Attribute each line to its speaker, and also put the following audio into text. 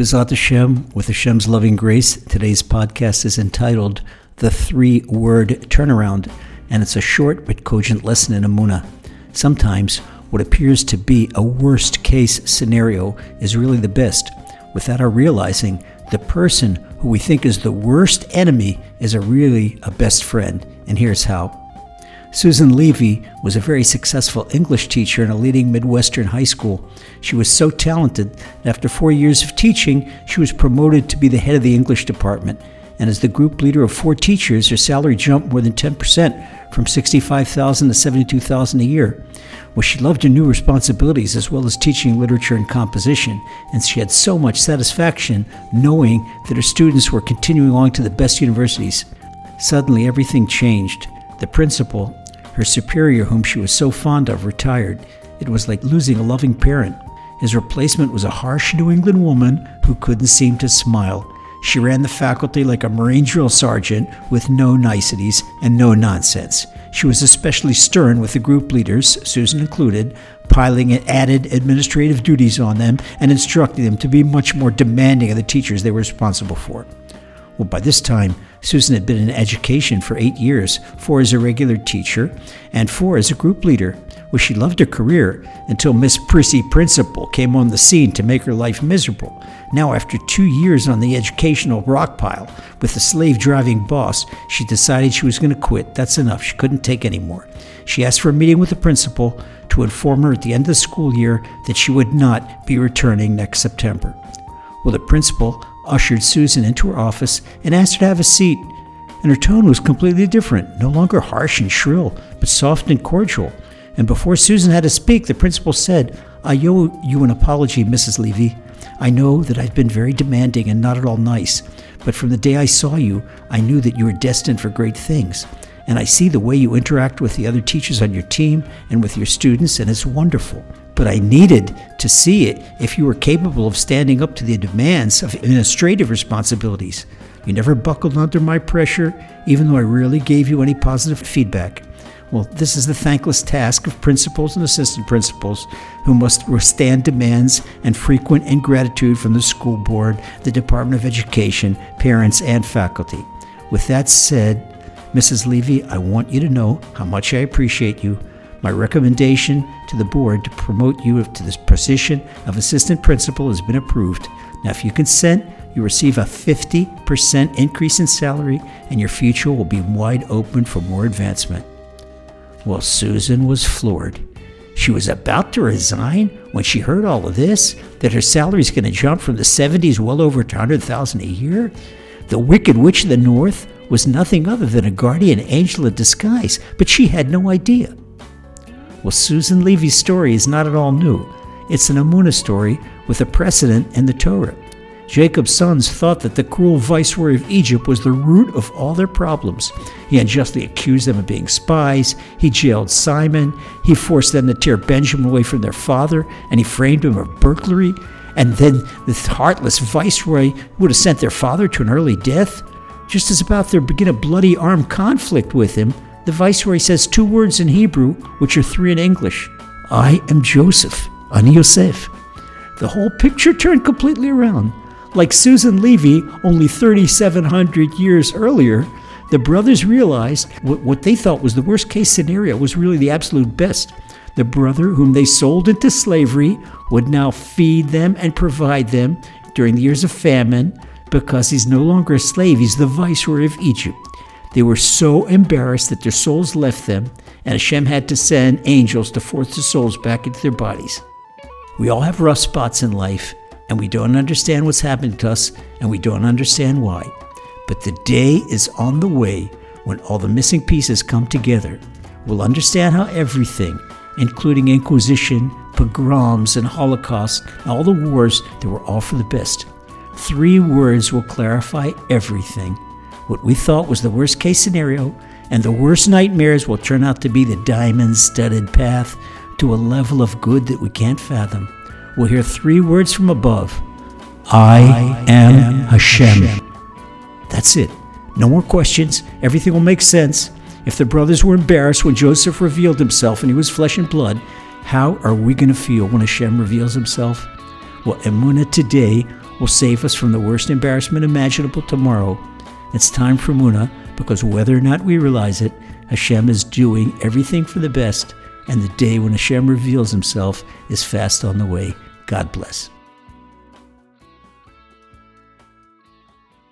Speaker 1: Bezat Hashem, with Hashem's loving grace, today's podcast is entitled The Three Word Turnaround, and it's a short but cogent lesson in Emunah. Sometimes what appears to be a worst case scenario is really the best, without our realizing the person who we think is the worst enemy is a really a best friend, and here's how. Susan Levy was a very successful English teacher in a leading Midwestern high school. She was so talented that after four years of teaching, she was promoted to be the head of the English department. And as the group leader of four teachers, her salary jumped more than 10% from 65,000 to 72,000 a year. Well, she loved her new responsibilities as well as teaching literature and composition, and she had so much satisfaction knowing that her students were continuing on to the best universities. Suddenly, everything changed. The principal, her superior, whom she was so fond of, retired. It was like losing a loving parent. His replacement was a harsh New England woman who couldn't seem to smile. She ran the faculty like a Marine drill sergeant with no niceties and no nonsense. She was especially stern with the group leaders, Susan included, piling added administrative duties on them and instructing them to be much more demanding of the teachers they were responsible for. Well, by this time, Susan had been in education for eight years, four as a regular teacher, and four as a group leader. Well, she loved her career until Miss Prissy Principal came on the scene to make her life miserable. Now, after two years on the educational rock pile with a slave driving boss, she decided she was going to quit. That's enough. She couldn't take anymore. She asked for a meeting with the principal to inform her at the end of the school year that she would not be returning next September. Well, the principal ushered Susan into her office and asked her to have a seat. And her tone was completely different, no longer harsh and shrill, but soft and cordial. And before Susan had to speak, the principal said, I owe you an apology, Mrs. Levy. I know that I've been very demanding and not at all nice, but from the day I saw you, I knew that you were destined for great things. And I see the way you interact with the other teachers on your team and with your students, and it's wonderful but I needed to see it if you were capable of standing up to the demands of administrative responsibilities. You never buckled under my pressure, even though I rarely gave you any positive feedback. Well, this is the thankless task of principals and assistant principals who must withstand demands and frequent ingratitude from the school board, the Department of Education, parents, and faculty. With that said, Mrs. Levy, I want you to know how much I appreciate you my recommendation to the board to promote you to this position of assistant principal has been approved. Now, if you consent, you receive a 50% increase in salary, and your future will be wide open for more advancement. Well, Susan was floored. She was about to resign when she heard all of this that her salary is going to jump from the 70s well over to 100,000 a year. The Wicked Witch of the North was nothing other than a guardian angel in disguise, but she had no idea. Well, Susan Levy's story is not at all new. It's an Emunah story with a precedent in the Torah. Jacob's sons thought that the cruel viceroy of Egypt was the root of all their problems. He unjustly accused them of being spies. He jailed Simon. He forced them to tear Benjamin away from their father, and he framed him of burglary. And then the heartless viceroy would have sent their father to an early death. Just as about to begin a bloody armed conflict with him, the viceroy says two words in Hebrew, which are three in English I am Joseph, Ani Yosef. The whole picture turned completely around. Like Susan Levy only 3,700 years earlier, the brothers realized what, what they thought was the worst case scenario was really the absolute best. The brother whom they sold into slavery would now feed them and provide them during the years of famine because he's no longer a slave, he's the viceroy of Egypt. They were so embarrassed that their souls left them, and Hashem had to send angels to force the souls back into their bodies. We all have rough spots in life, and we don't understand what's happening to us, and we don't understand why. But the day is on the way when all the missing pieces come together. We'll understand how everything, including Inquisition, pogroms, and Holocaust, and all the wars, they were all for the best. Three words will clarify everything what we thought was the worst case scenario, and the worst nightmares will turn out to be the diamond studded path to a level of good that we can't fathom. We'll hear three words from above I, I am, am Hashem. Hashem. That's it. No more questions. Everything will make sense. If the brothers were embarrassed when Joseph revealed himself and he was flesh and blood, how are we going to feel when Hashem reveals himself? Well, Emunah today will save us from the worst embarrassment imaginable tomorrow. It's time for Emunah because whether or not we realize it, Hashem is doing everything for the best, and the day when Hashem reveals himself is fast on the way. God bless.